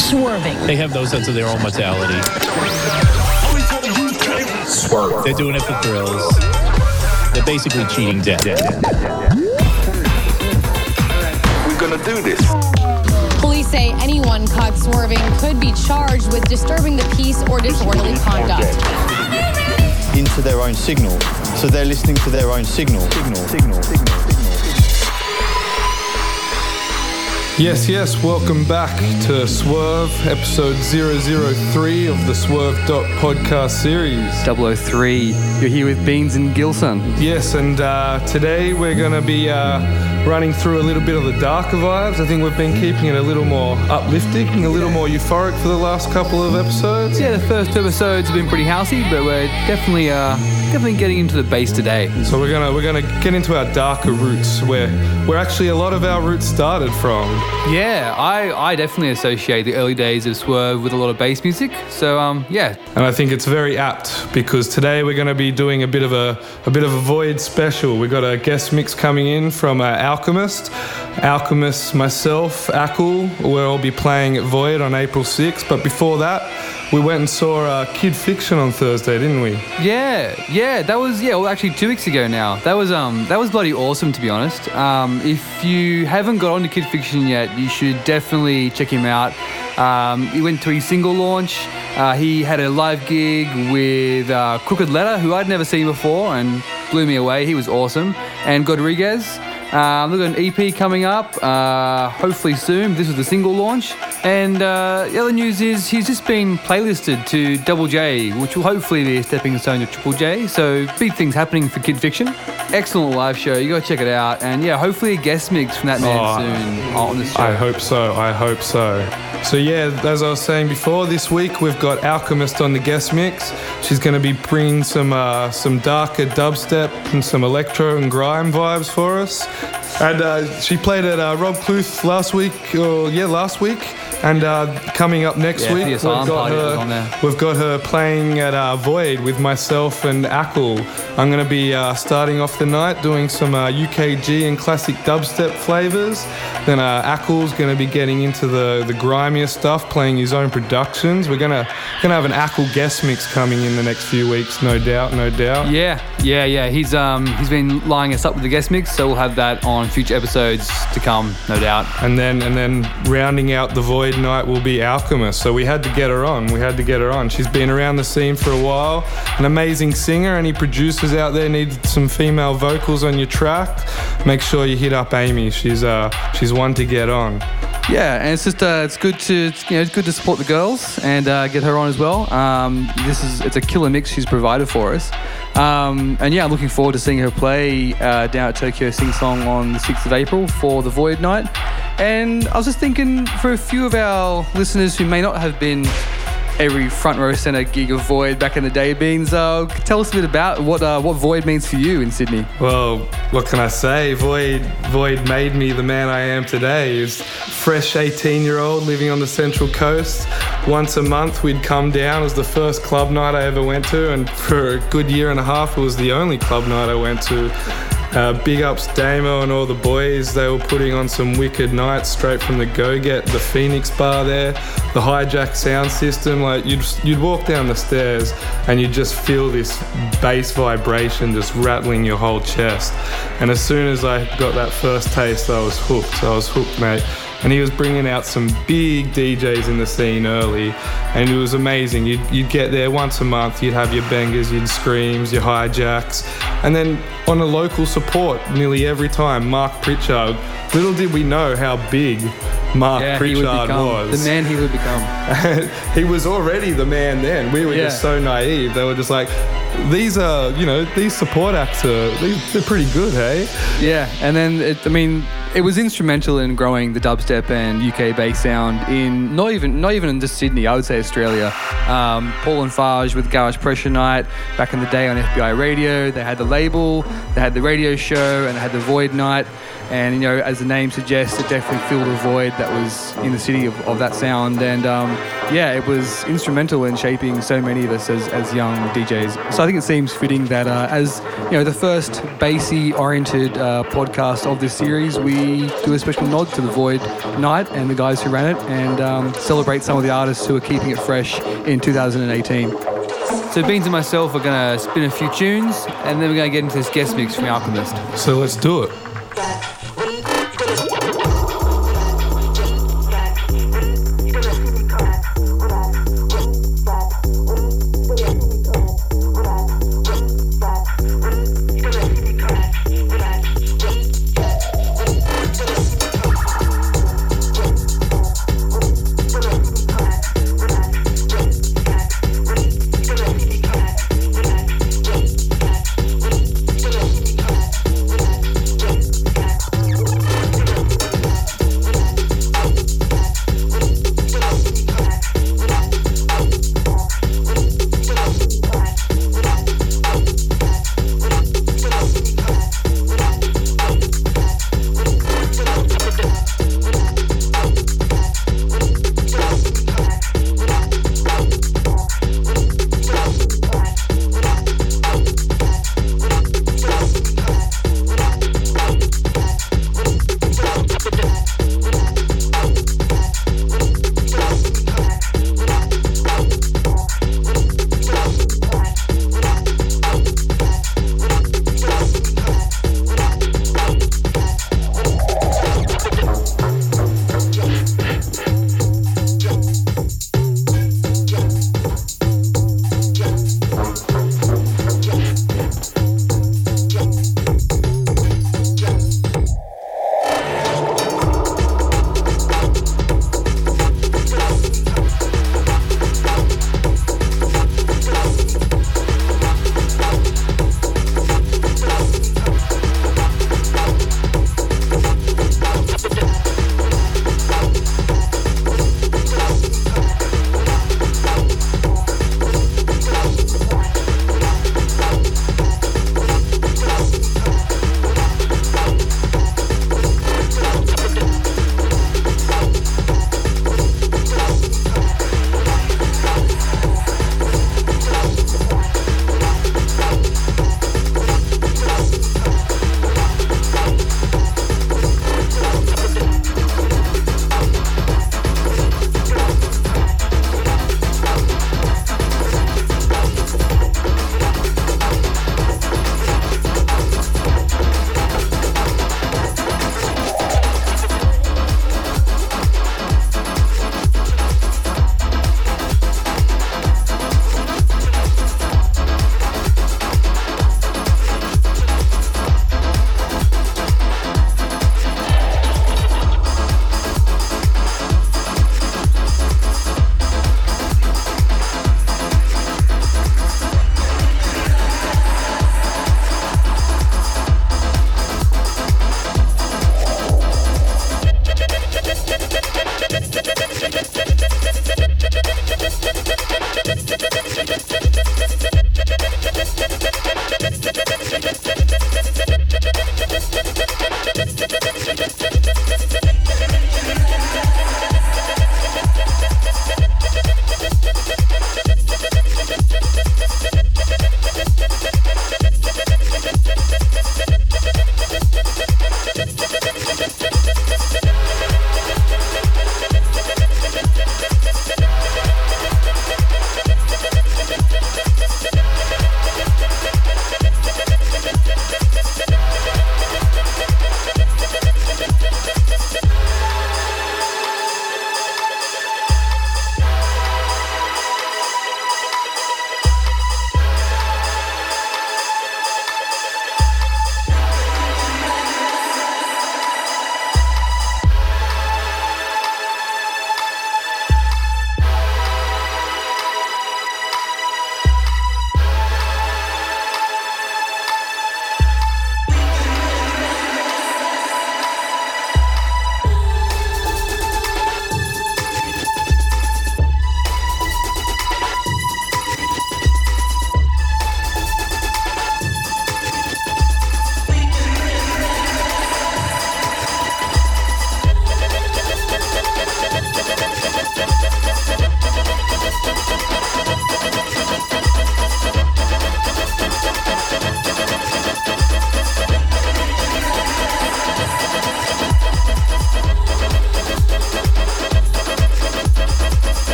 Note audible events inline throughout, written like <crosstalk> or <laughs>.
Swerving. They have those sense of their own mortality. Swerve. They're doing it for thrills. They're basically cheating death. We're gonna do this. Police say anyone caught swerving could be charged with disturbing the peace or disorderly conduct. into their own signal. So they're listening to their own signal. Signal, signal, signal, Yes, yes, welcome back to Swerve, episode 003 of the Swerve Dot podcast series. 003. You're here with Beans and Gilsun. Yes, and uh, today we're going to be uh, running through a little bit of the darker vibes. I think we've been keeping it a little more uplifting, a little more euphoric for the last couple of episodes. Yeah, the first two episodes have been pretty housey, but we're definitely uh, definitely getting into the bass today. So we're gonna we're gonna get into our darker roots, where where actually a lot of our roots started from. Yeah, I, I definitely associate the early days of Swerve with a lot of bass music. So um, yeah, And I think it's very apt because today we're to be doing a bit of a, a bit of a void special. We've got a guest mix coming in from uh, Alchemist, Alchemist, myself, Ackle. Where I'll be playing at Void on April 6th. But before that, we went and saw uh, Kid Fiction on Thursday, didn't we? yeah, yeah. That was yeah. Well, actually, two weeks ago now. That was um that was bloody awesome to be honest. Um, if you haven't got on to Kid Fiction yet, you should definitely check him out. Um, he went to his single launch. Uh, he had a live gig with uh, Crooked Letter, who I'd never seen before, and blew me away. He was awesome. And Godriguez. Um, look at an EP coming up, uh, hopefully soon. This is the single launch. And uh, the other news is he's just been playlisted to Double J, which will hopefully be a stepping stone to Triple J. So big things happening for Kid Fiction. Excellent live show. You gotta check it out. And yeah, hopefully a guest mix from that man Oh, soon on the show. I hope so. I hope so. So yeah, as I was saying before, this week we've got Alchemist on the guest mix. She's going to be bringing some uh, some darker dubstep and some electro and grime vibes for us. And uh, she played at uh, Rob Cluth last week, or yeah, last week. And uh, coming up next Yeah, week, we've got party that was her. We've got her playing at uh, Void with myself and Ackle. I'm going to be uh, starting off the night doing some uh, UKG and classic dubstep flavors. Then uh, Ackle's going to be getting into the, the grimier stuff, playing his own productions. We're going to gonna have an Ackle guest mix coming in the next few weeks, no doubt, no doubt. Yeah, yeah, yeah. He's um he's been lining us up with the guest mix, so we'll have that on future episodes to come, no doubt. And then and then rounding out the Void night will be Alchemist. So we had to get her on. We had to get her on. She's been around the scene for a while. An amazing singer. Any producers out there need some female vocals on your track? Make sure you hit up Amy. She's uh she's one to get on. Yeah, and it's just uh, it's good to you know it's good to support the girls and uh, get her on as well. Um, this is it's a killer mix she's provided for us, um, and yeah, I'm looking forward to seeing her play uh, down at Tokyo Sing Song on the 6th of April for the Void Night. And I was just thinking for a few of our listeners who may not have been every front row center gig of Void back in the day, Beans, uh, tell us a bit about what uh, what Void means for you in Sydney. Well, what can I say? Void Void made me the man I am today. Was fresh 18 year old living on the Central Coast. Once a month we'd come down. It was the first club night I ever went to, and for a good year and a half it was the only club night I went to. Uh, big ups Damo and all the boys. They were putting on some wicked nights straight from the Go Get, the Phoenix Bar there, the hijack sound system. Like you'd you'd walk down the stairs and you'd just feel this bass vibration just rattling your whole chest. And as soon as I got that first taste, I was hooked. I was hooked, mate. And he was bringing out some big DJs in the scene early, and it was amazing. You'd, you'd get there once a month, you'd have your bangers, your screams, your hijacks, and then on a local support nearly every time, Mark Pritchard. Little did we know how big Mark Yeah, Pritchard become was. the man he would become. <laughs> he was already the man then. We were just so naive. They were just like, these are, you know, these support acts are, these, they're pretty good, hey? Yeah, and then it, I mean, it was instrumental in growing the dubstep and UK bass sound in not even not even in just Sydney. I would say Australia. Um, Paul and Farge with Garage Pressure Night back in the day on FBI Radio. They had the label, they had the radio show, and they had the Void Night. And you know, as the name suggests, it definitely filled a void that was in the city of, of that sound. And um, yeah, it was instrumental in shaping so many of us as, as young DJs. So I think it seems fitting that uh, as you know, the first bassy oriented uh, podcast of this series, we do a special nod to the Void Night and the guys who ran it, and um, celebrate some of the artists who are keeping it fresh in 2018. So Beans and myself are going to spin a few tunes, and then we're going to get into this guest mix from Alchemist. So let's do it.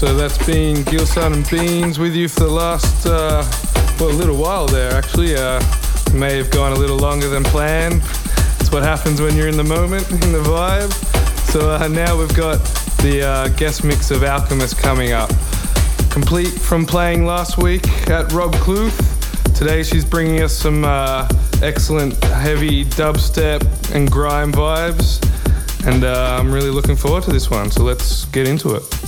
So that's been Gilsun and Beans with you for the last, uh, well, a little while there actually. Uh, may have gone a little longer than planned. It's what happens when you're in the moment, <laughs> in the vibe. So uh, now we've got the uh, guest mix of Alchemist coming up. Complete from playing last week at Rob Cluth. Today she's bringing us some uh, excellent heavy dubstep and grime vibes. And uh, I'm really looking forward to this one, so let's get into it.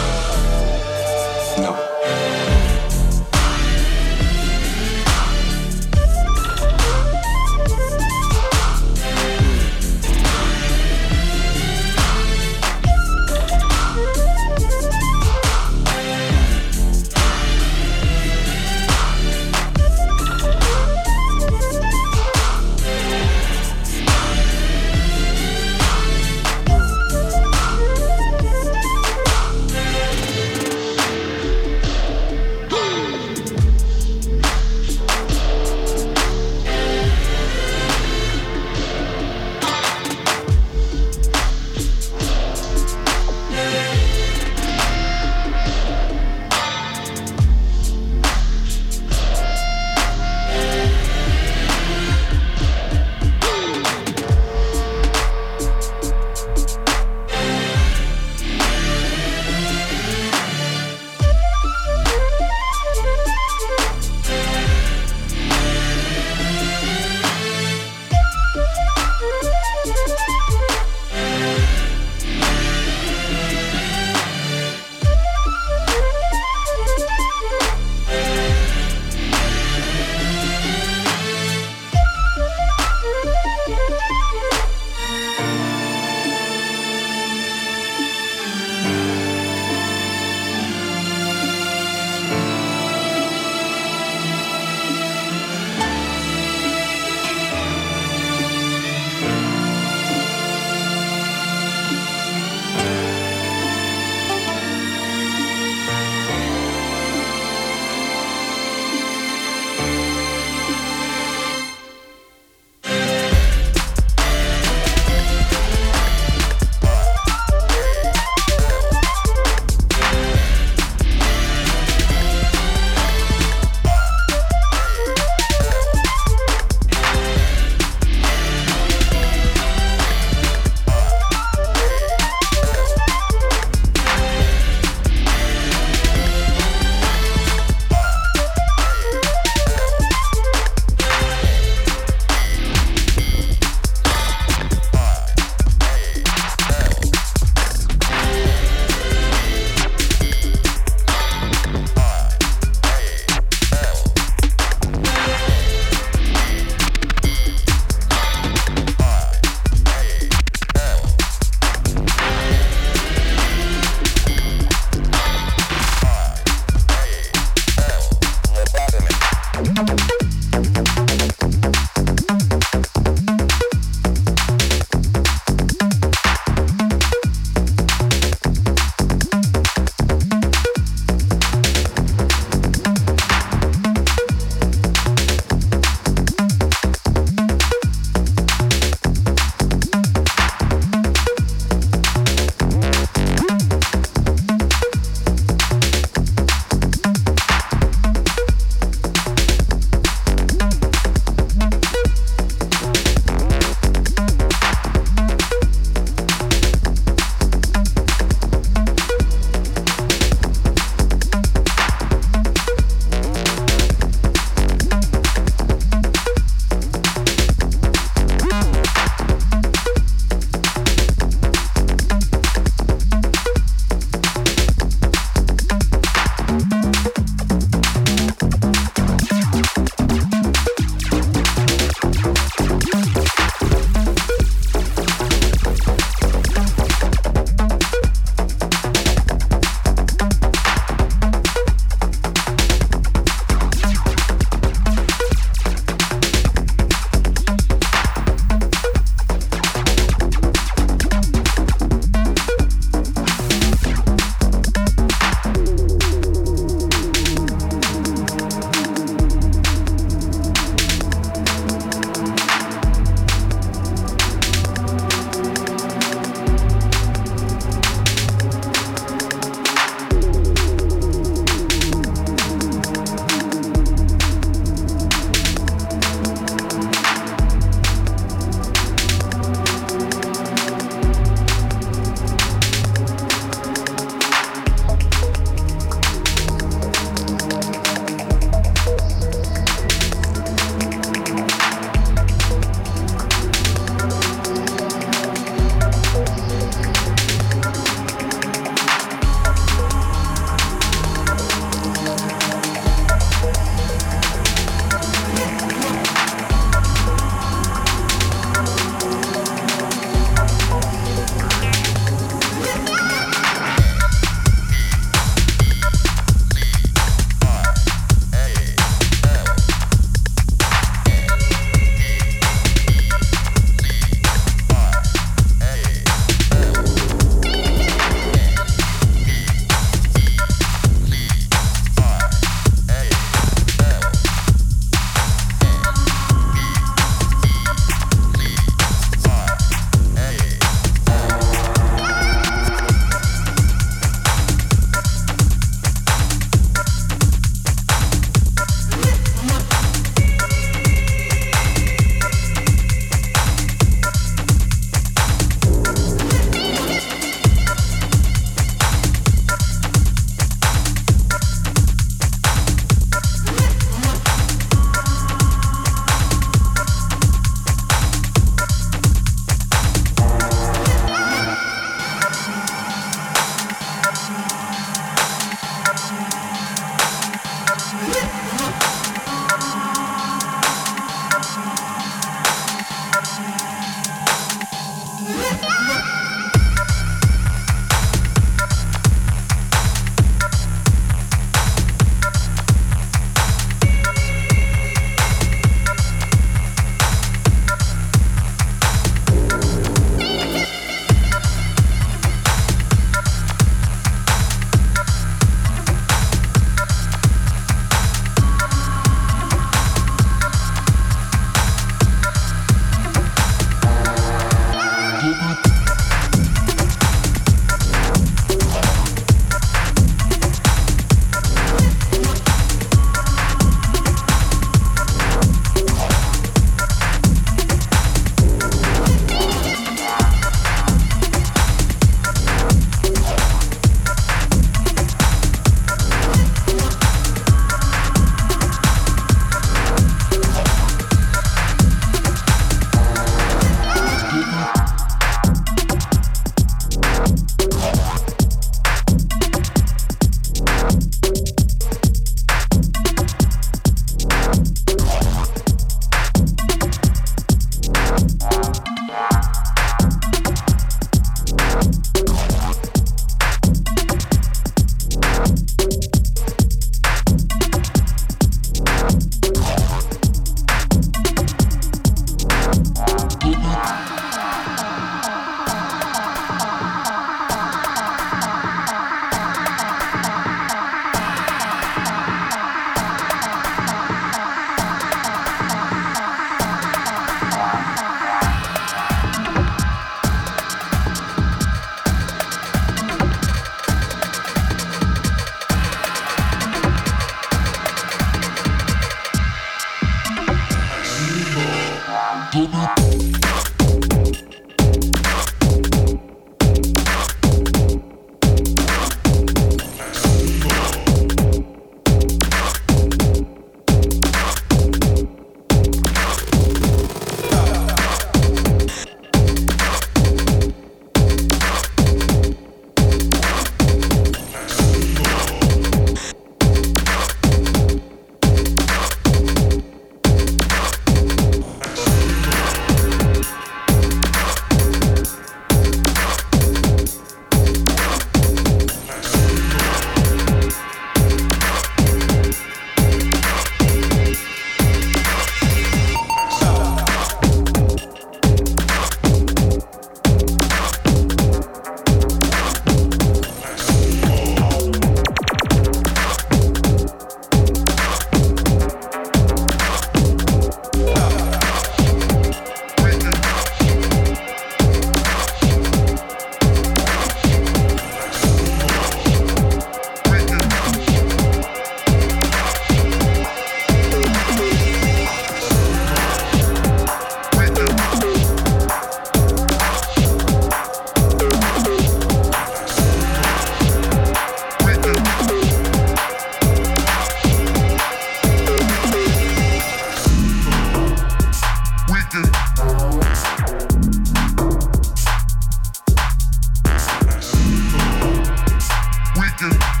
do.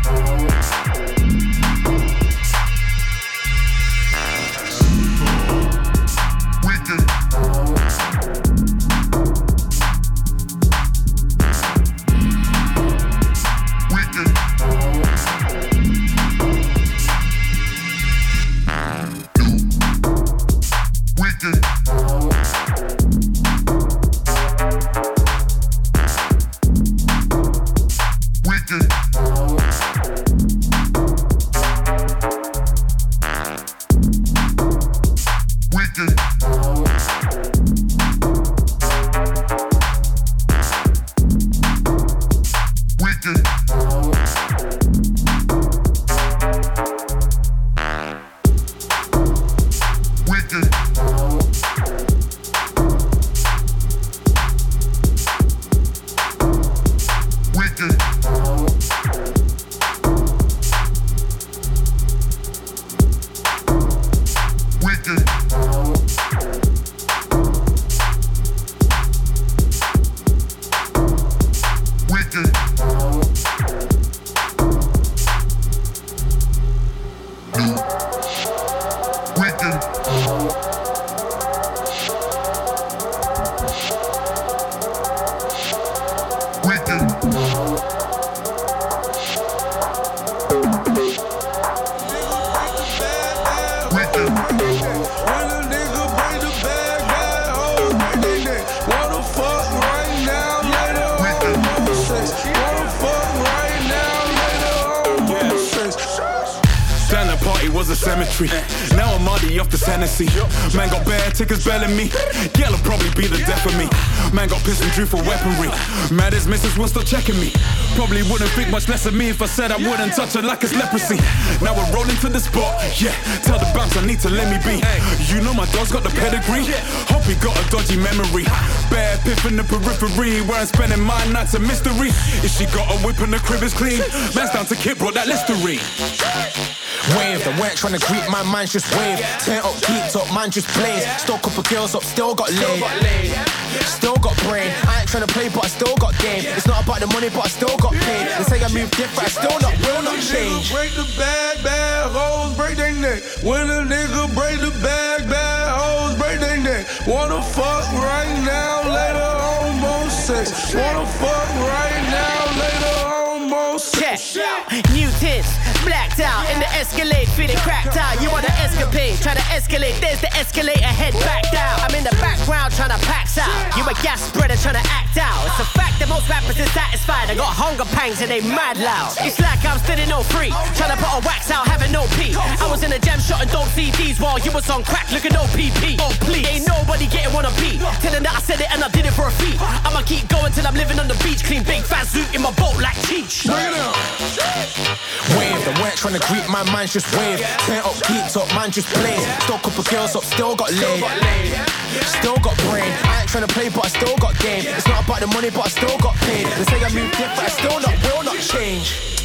Of me if I said I wouldn't touch her like it's leprosy. Now we're rolling to the spot, yeah. Tell the bounce I need to let me be. You know my dog's got the pedigree. Hope he got a dodgy memory. Bad piff in the periphery where I'm spending my nights a mystery. If she got a whip and the crib is clean, man's down to Kit brought that listerine. Wave, they weren't trying to creep, my man's just wave. Turn up, keep up, man just plays. Still couple girls up, still got laid. Still got brain. Trying to play, but I still got game. It's not about the money, but I still got paid. They say I move different, I still not, will not change. Break the bag, bad hoes, break their neck. When a nigga break the bag, bad hoes, break their neck. Wanna fuck right now, later on more sex. Wanna fuck right now, Escalade, feeling cracked out. You wanna escapade, try to escalate. There's the escalator, head back down. I'm in the background trying to pax out. You a gas spreader trying to act out. It's a fact that most rappers is satisfied. I got hunger pangs and they mad loud. It's like I'm still in no free, trying to put a wax out, having no pee. I was in a jam shot and dope CDs while you was on crack, looking no PP. Oh please, ain't nobody getting one a beat. Telling that I said it and I did it for a fee. I'ma keep going till I'm living on the beach, clean big fat suit in my boat like Cheech. Trying to creep, my man's just wave. Turn up, keep up, man just plays. Still got a couple girls up, still got laid. Still got brain. I ain't trying to play, but I still got game. It's not about the money, but I still got paid. They say I move different, I still not, will not change.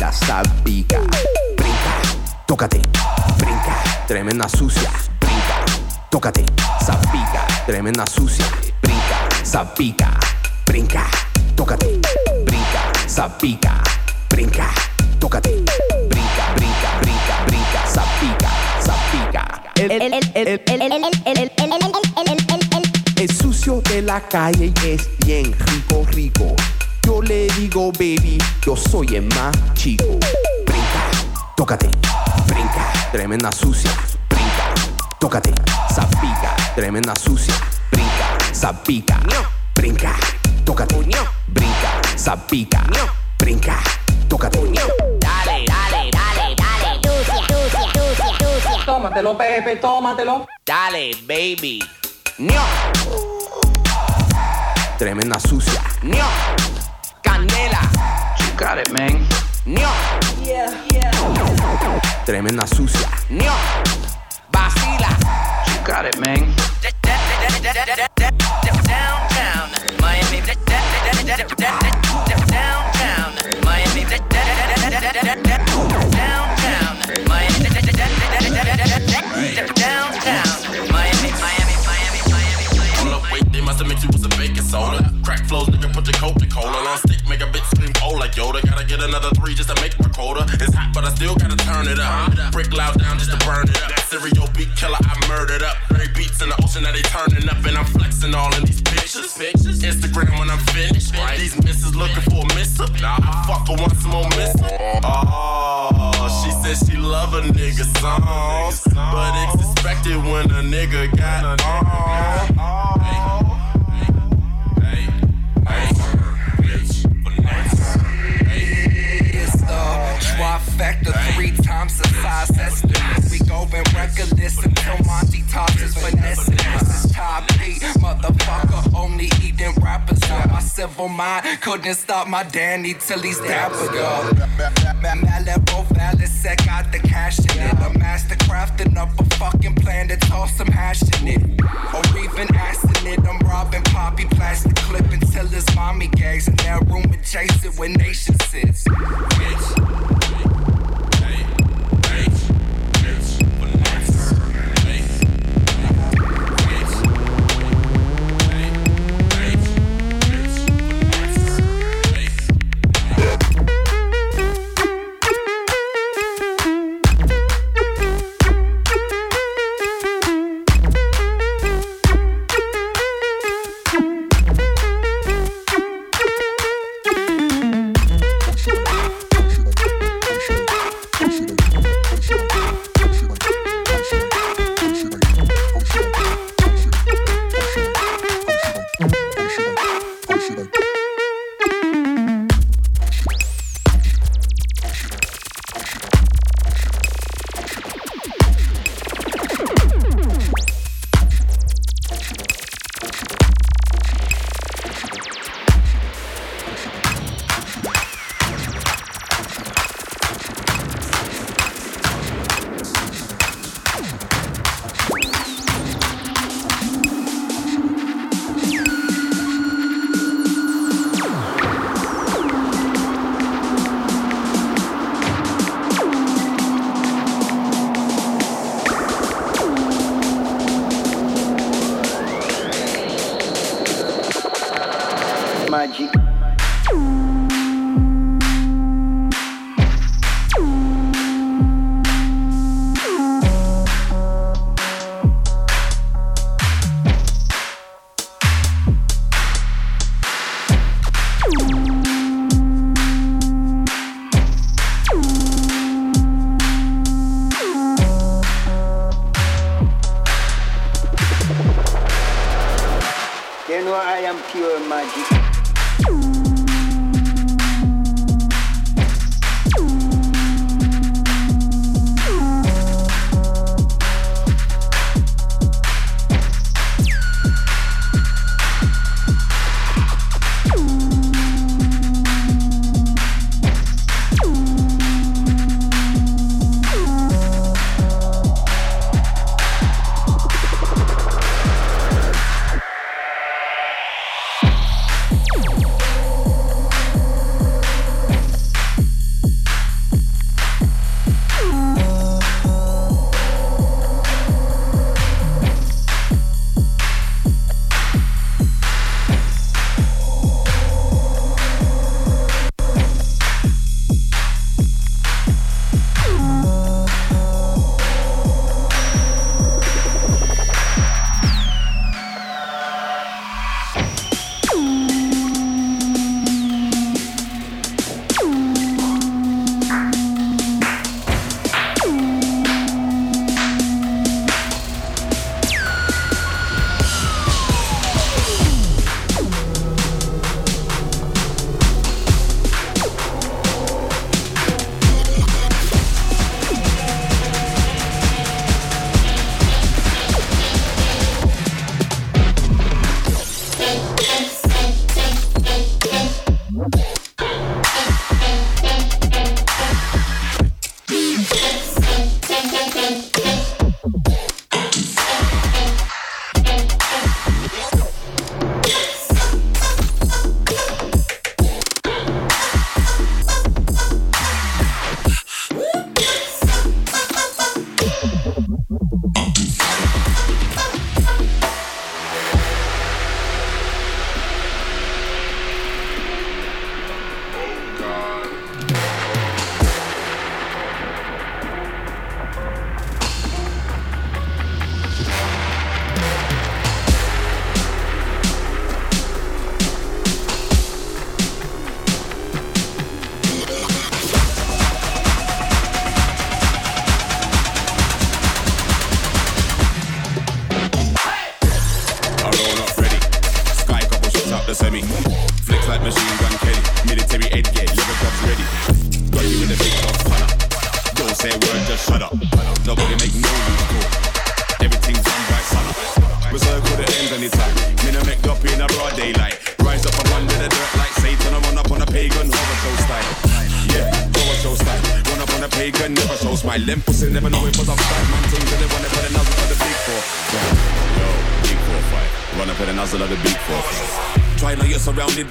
la. Brinca, tócate, brinca, tremenda sucia. Brinca, tócate, sabica, tremenda sucia. Brinca, sabica, brinca, tócate, brinca, sabica, brinca, tócate, brinca, brinca, brinca, brinca, sabica, sabica. El, sucio de la calle es bien rico, rico. Yo le digo, baby, yo soy el más chico. Brinca, tócate, brinca, tremenda sucia. Brinca, tócate, zapica, tremenda sucia. Brinca, zapica, brinca, tócate, brinca, zapica, brinca, tócate. Dale, dale, dale, dale, sucia, sucia, sucia, sucia. Tómatelo, Pepe, tómatelo. Dale, baby. Ño. Tremenda sucia. Ño. Candela. You got it, man. Ño. Yeah, yeah. Tremenda sucia. Ño. Vacila. You got it, man. Downtown, Miami. Downtown, soda. Crack flows, nigga, put your Coca-Cola on stick, make a bitch scream cold like Yoda. Gotta get another three just to make my quota. It's hot, but I still gotta turn it up. Brick loud down just to burn it up. Stereo beat killer, I murdered up. Very beats in the ocean that they turning up, and I'm flexing all in these pictures. Instagram when I'm finished. These misses looking for a miss up. Nah, I fuck her once more miss Oh, she said she love a nigga songs, but it's expected when a nigga got on. Bitch, finesse. It's the Schwa trifecta, three times the size estimate. We going reckless until Monty tosses finessing. This is top eight, motherfucker. Only eating rappers on my civil mind. Couldn't stop my Danny till he's dapper, girl. Malibu Valley said got the cash in it. A master crafting up a fucking plan to toss some hash in it. Or even asking it. I'm robbing Poppy plastic clip until his mommy gags in that room adjacent where nation sits. Magic.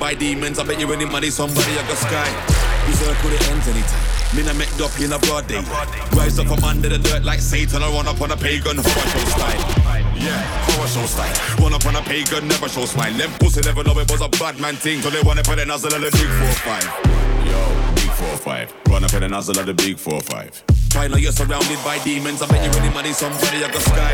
By demons. I bet you any money somebody at the sky. Berserk with the ends anytime. Me no make up in a broad day. Rise up from under the dirt like Satan. I run up on a pagan horror show style. Yeah, horror show style. Run up on a pagan, never show smile. Them pussy never know it was a bad man thing. So they wanna put a nozzle of the big four five. Yo, big four five. Run up in the nozzle of the big four five. Try now you're surrounded by demons. I bet you any money somebody at the sky.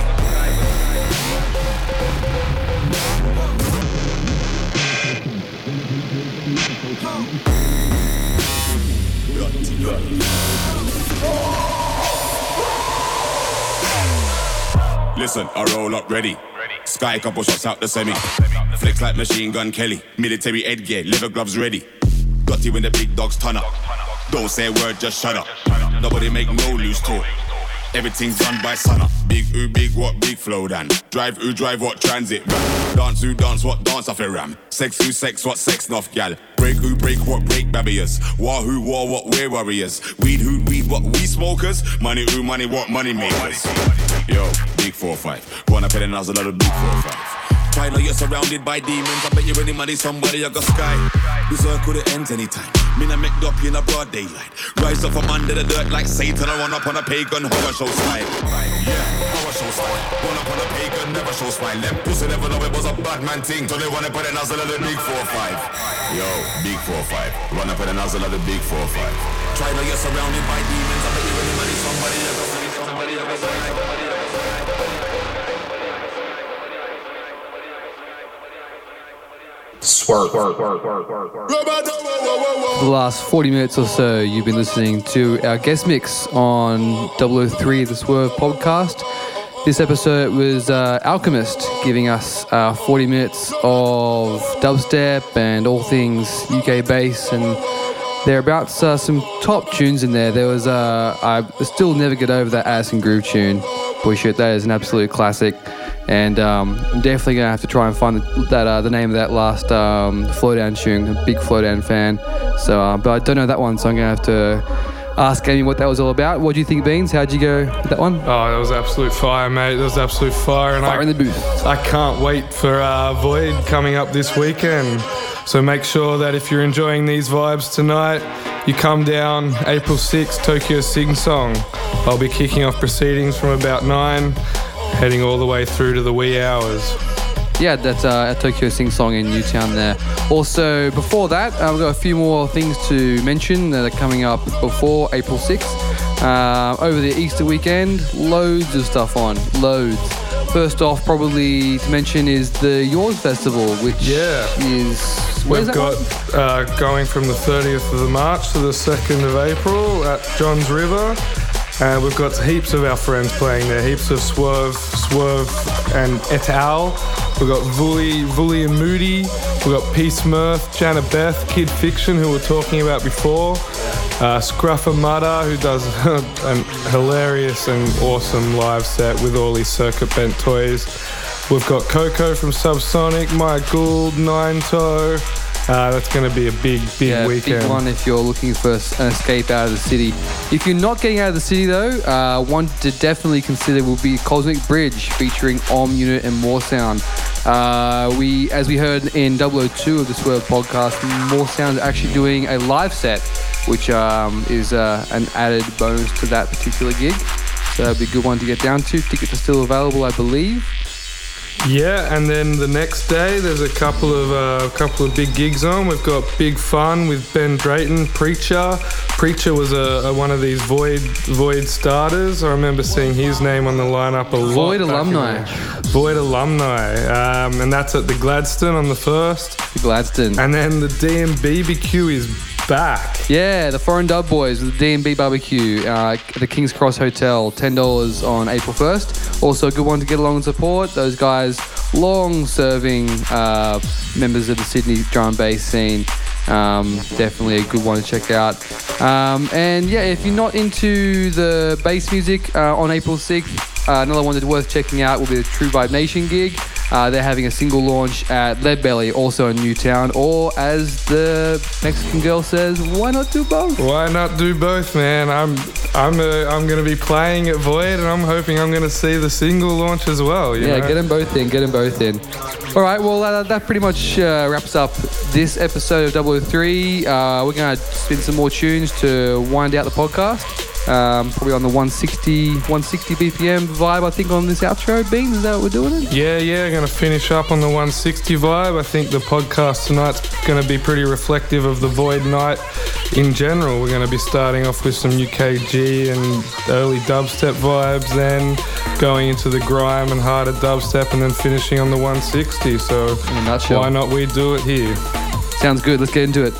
Listen, I roll up ready. Sky couple shots out the semi. Flick like machine gun Kelly. Military headgear, leather gloves ready. Got you when the big dogs turn up. Don't say a word, just shut up. Nobody make no loose talk. Everything's done by sunup. Big ooh, big what, big Flowdan. Drive ooh, drive what, transit ram. Dance ooh, dance what, dance off a ram. Sex ooh, sex what, sex nuff gal. Break ooh, break what, break barriers. War who, war what, we're warriors. Weed who, weed what, we smokers. Money who money what, money makers. Yo, big four five. Pay the nozzle of the big four five. Try now you're surrounded by demons. I bet you any money somebody I got sky. Berserk could it ends anytime. Me no make up in a broad daylight. Rise up from under the dirt like Satan. I run up on a pagan horror show style. Yeah, show style. Run up on a pagan, never show smile. Them pussy never know it was a bad man thing. So they wanna put a nozzle of the big four five. Yo, big four five. Run up on a nozzle of the big four five. Try now you're surrounded by demons. I bet you any money somebody got somebody got somebody I Swerve. For the last 40 minutes or so, you've been listening to our guest mix on 003 The Swerve podcast. This episode was uh, Alchemist giving us uh, 40 minutes of dubstep and all things UK bass and thereabouts. Uh, some top tunes in there. There was, uh, I still never get over that Addison Groove tune. Boy, shit, that is an absolute classic. And um, I'm definitely gonna have to try and find the, that uh, the name of that last um, Flowdan tune. I'm a big Flowdan fan, so uh, but I don't know that one, so I'm gonna have to ask Amy what that was all about. What do you think, Beans? How'd you go with that one? Oh, that was absolute fire, mate. That was absolute fire. And Fire I, in the booth. I can't wait for uh, Void coming up this weekend. So make sure that if you're enjoying these vibes tonight, you come down April 6th, Tokyo Sing Song. I'll be kicking off proceedings from about 9, heading all the way through to the wee hours. Yeah, that's uh, at Tokyo Sing Song in Newtown there. Also, before that, uh, we've got a few more things to mention that are coming up before April 6th. Uh, over the Easter weekend, loads of stuff on, loads. First off, probably to mention is the Yours Festival, which Yeah. is We've got uh, going from the 30th of March to the 2nd of April at Johns River. And we've got heaps of our friends playing there, heaps of Swerve, Swerve and et al. We've got Vuli, Vuli and Moody. We've got Peace Mirth, Jana Beth, Kid Fiction, who we were talking about before. Uh, Scruffer Mudder, who does <laughs> a hilarious and awesome live set with all his circuit bent toys. We've got Coco from Subsonic, Mike Gould, Nine Toe. Uh, that's going to be a big, big yeah, weekend. big one if you're looking for an escape out of the city. If you're not getting out of the city though, uh, one to definitely consider will be Cosmic Bridge featuring Om Unit and More Sound. Uh, we, as we heard in 002 of the Swerve podcast, More Sound is actually doing a live set, which um, is uh, an added bonus to that particular gig. So it'd be a good one to get down to. Tickets are still available, I believe. Yeah, and then the next day there's a couple of uh, couple of big gigs on. We've got Big Fun with Ben Drayton, Preacher. Preacher was a, a one of these Void Void starters. I remember seeing his name on the lineup a lot. Void alumni. Void alumni, um, and that's at the Gladstone on the first. The Gladstone. And then the DMBBQ is back. Yeah, the Foreign Dub Boys with the D&B Barbecue uh, at the King's Cross Hotel, $10 on April 1st. Also a good one to get along and support. Those guys, long-serving uh, members of the Sydney drum and bass scene. Um, definitely a good one to check out. Um, and yeah, if you're not into the bass music uh, on April 6th, uh, another one that's worth checking out will be the True Vibe Nation gig. Uh, they're having a single launch at Leadbelly, also in Newtown. Or as the Mexican girl says, why not do both? Why not do both, man? I'm I'm uh, I'm going to be playing at Void, and I'm hoping I'm going to see the single launch as well. you Yeah, know? get them both in. Get them both in. All right, well, uh, that pretty much uh, wraps up this episode of 003. Uh, we're going to spin some more tunes to wind out the podcast. Um, probably on the 160, 160 BPM vibe, I think, on this outro. Beans, is that what we're doing? It? Yeah, yeah, going to finish up on the 160 vibe. I think the podcast tonight's going to be pretty reflective of the Void night in general. We're going to be starting off with some UKG and early dubstep vibes, then going into the grime and harder dubstep, and then finishing on the 160. So why not we do it here? Sounds good. Let's get into it.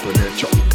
Keep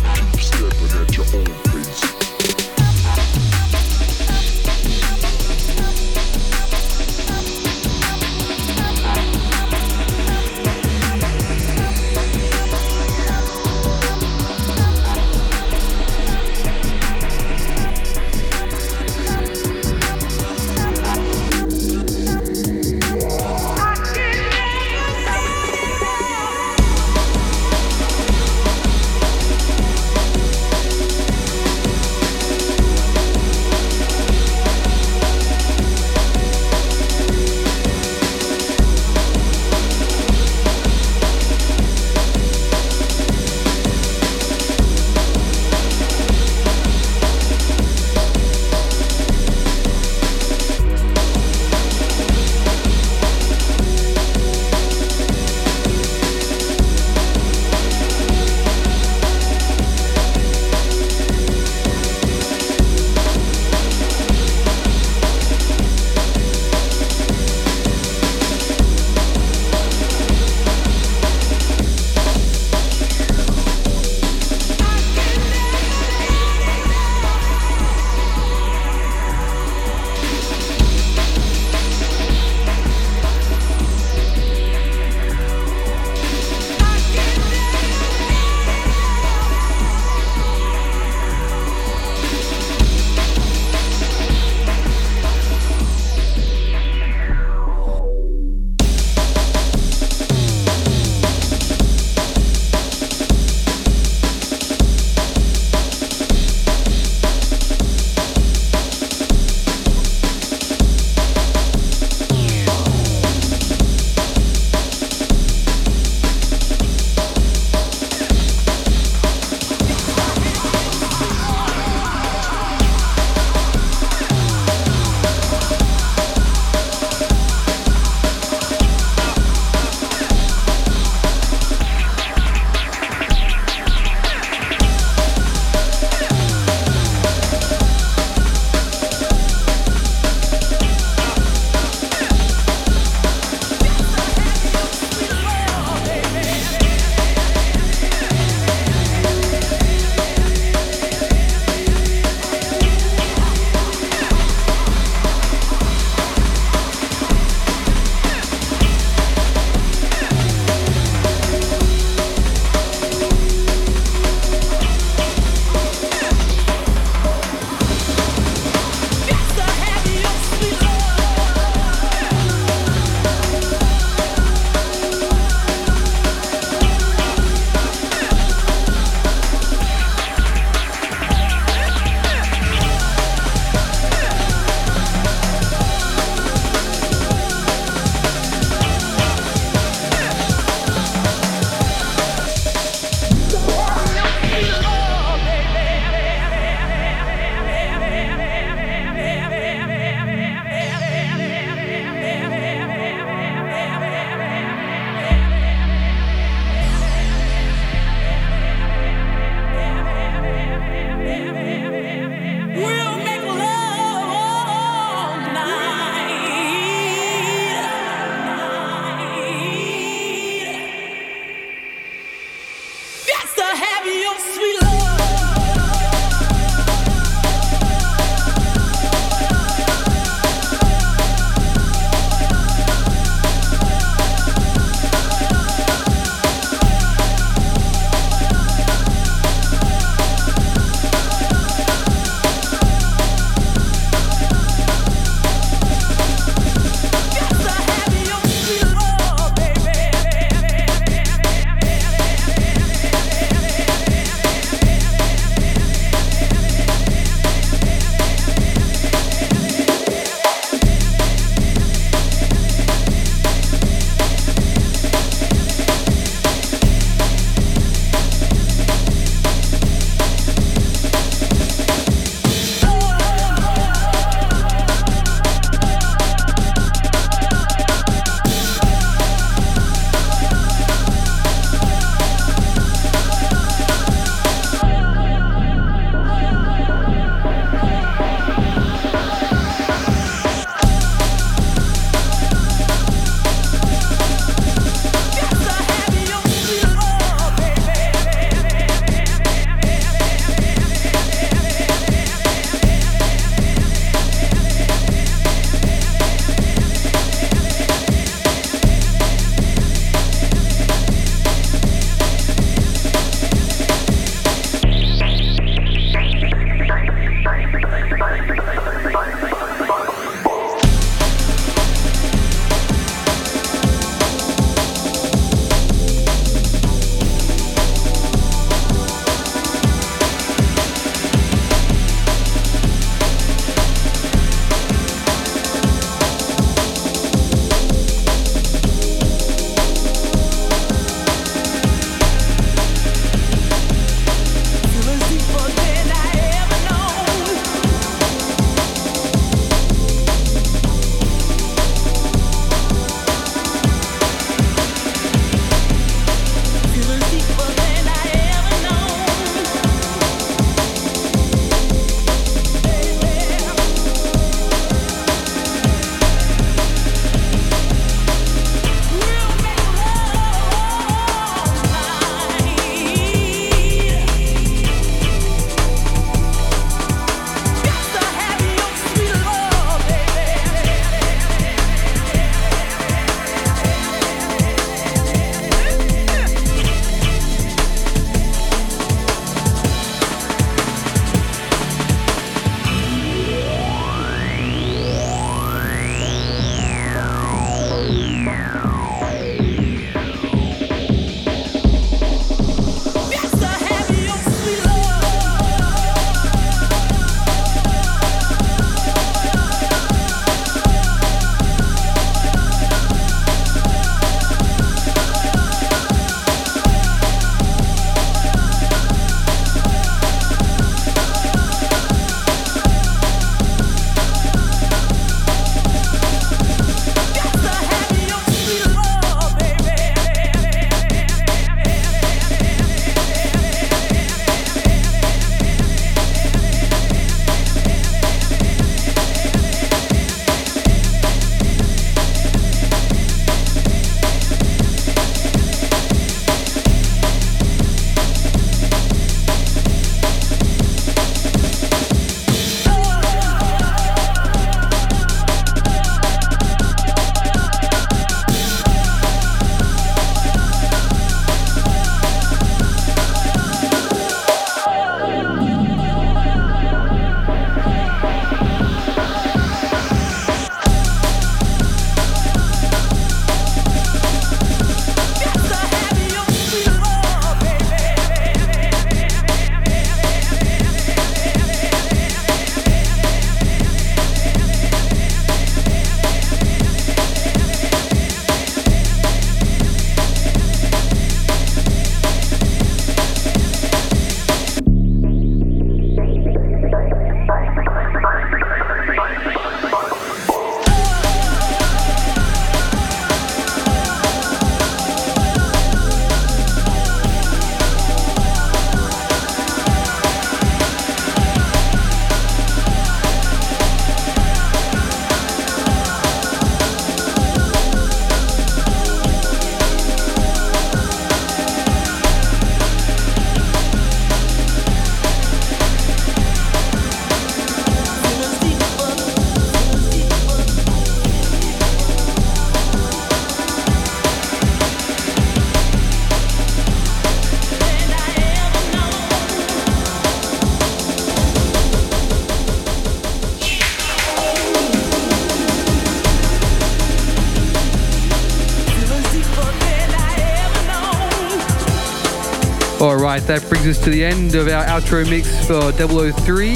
right, that brings us to the end of our outro mix for 003.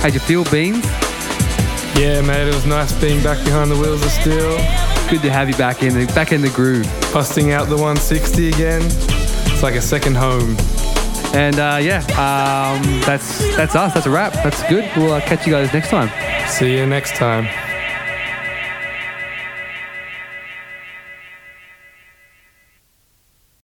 How'd you feel, Beans? Yeah, mate, it was nice being back behind the wheels of steel. Good to have you back in the back in the groove. Busting out the 160 again. It's like a second home. And uh, yeah, um, that's that's us. That's a wrap. That's good. We'll uh, catch you guys next time. See you next time.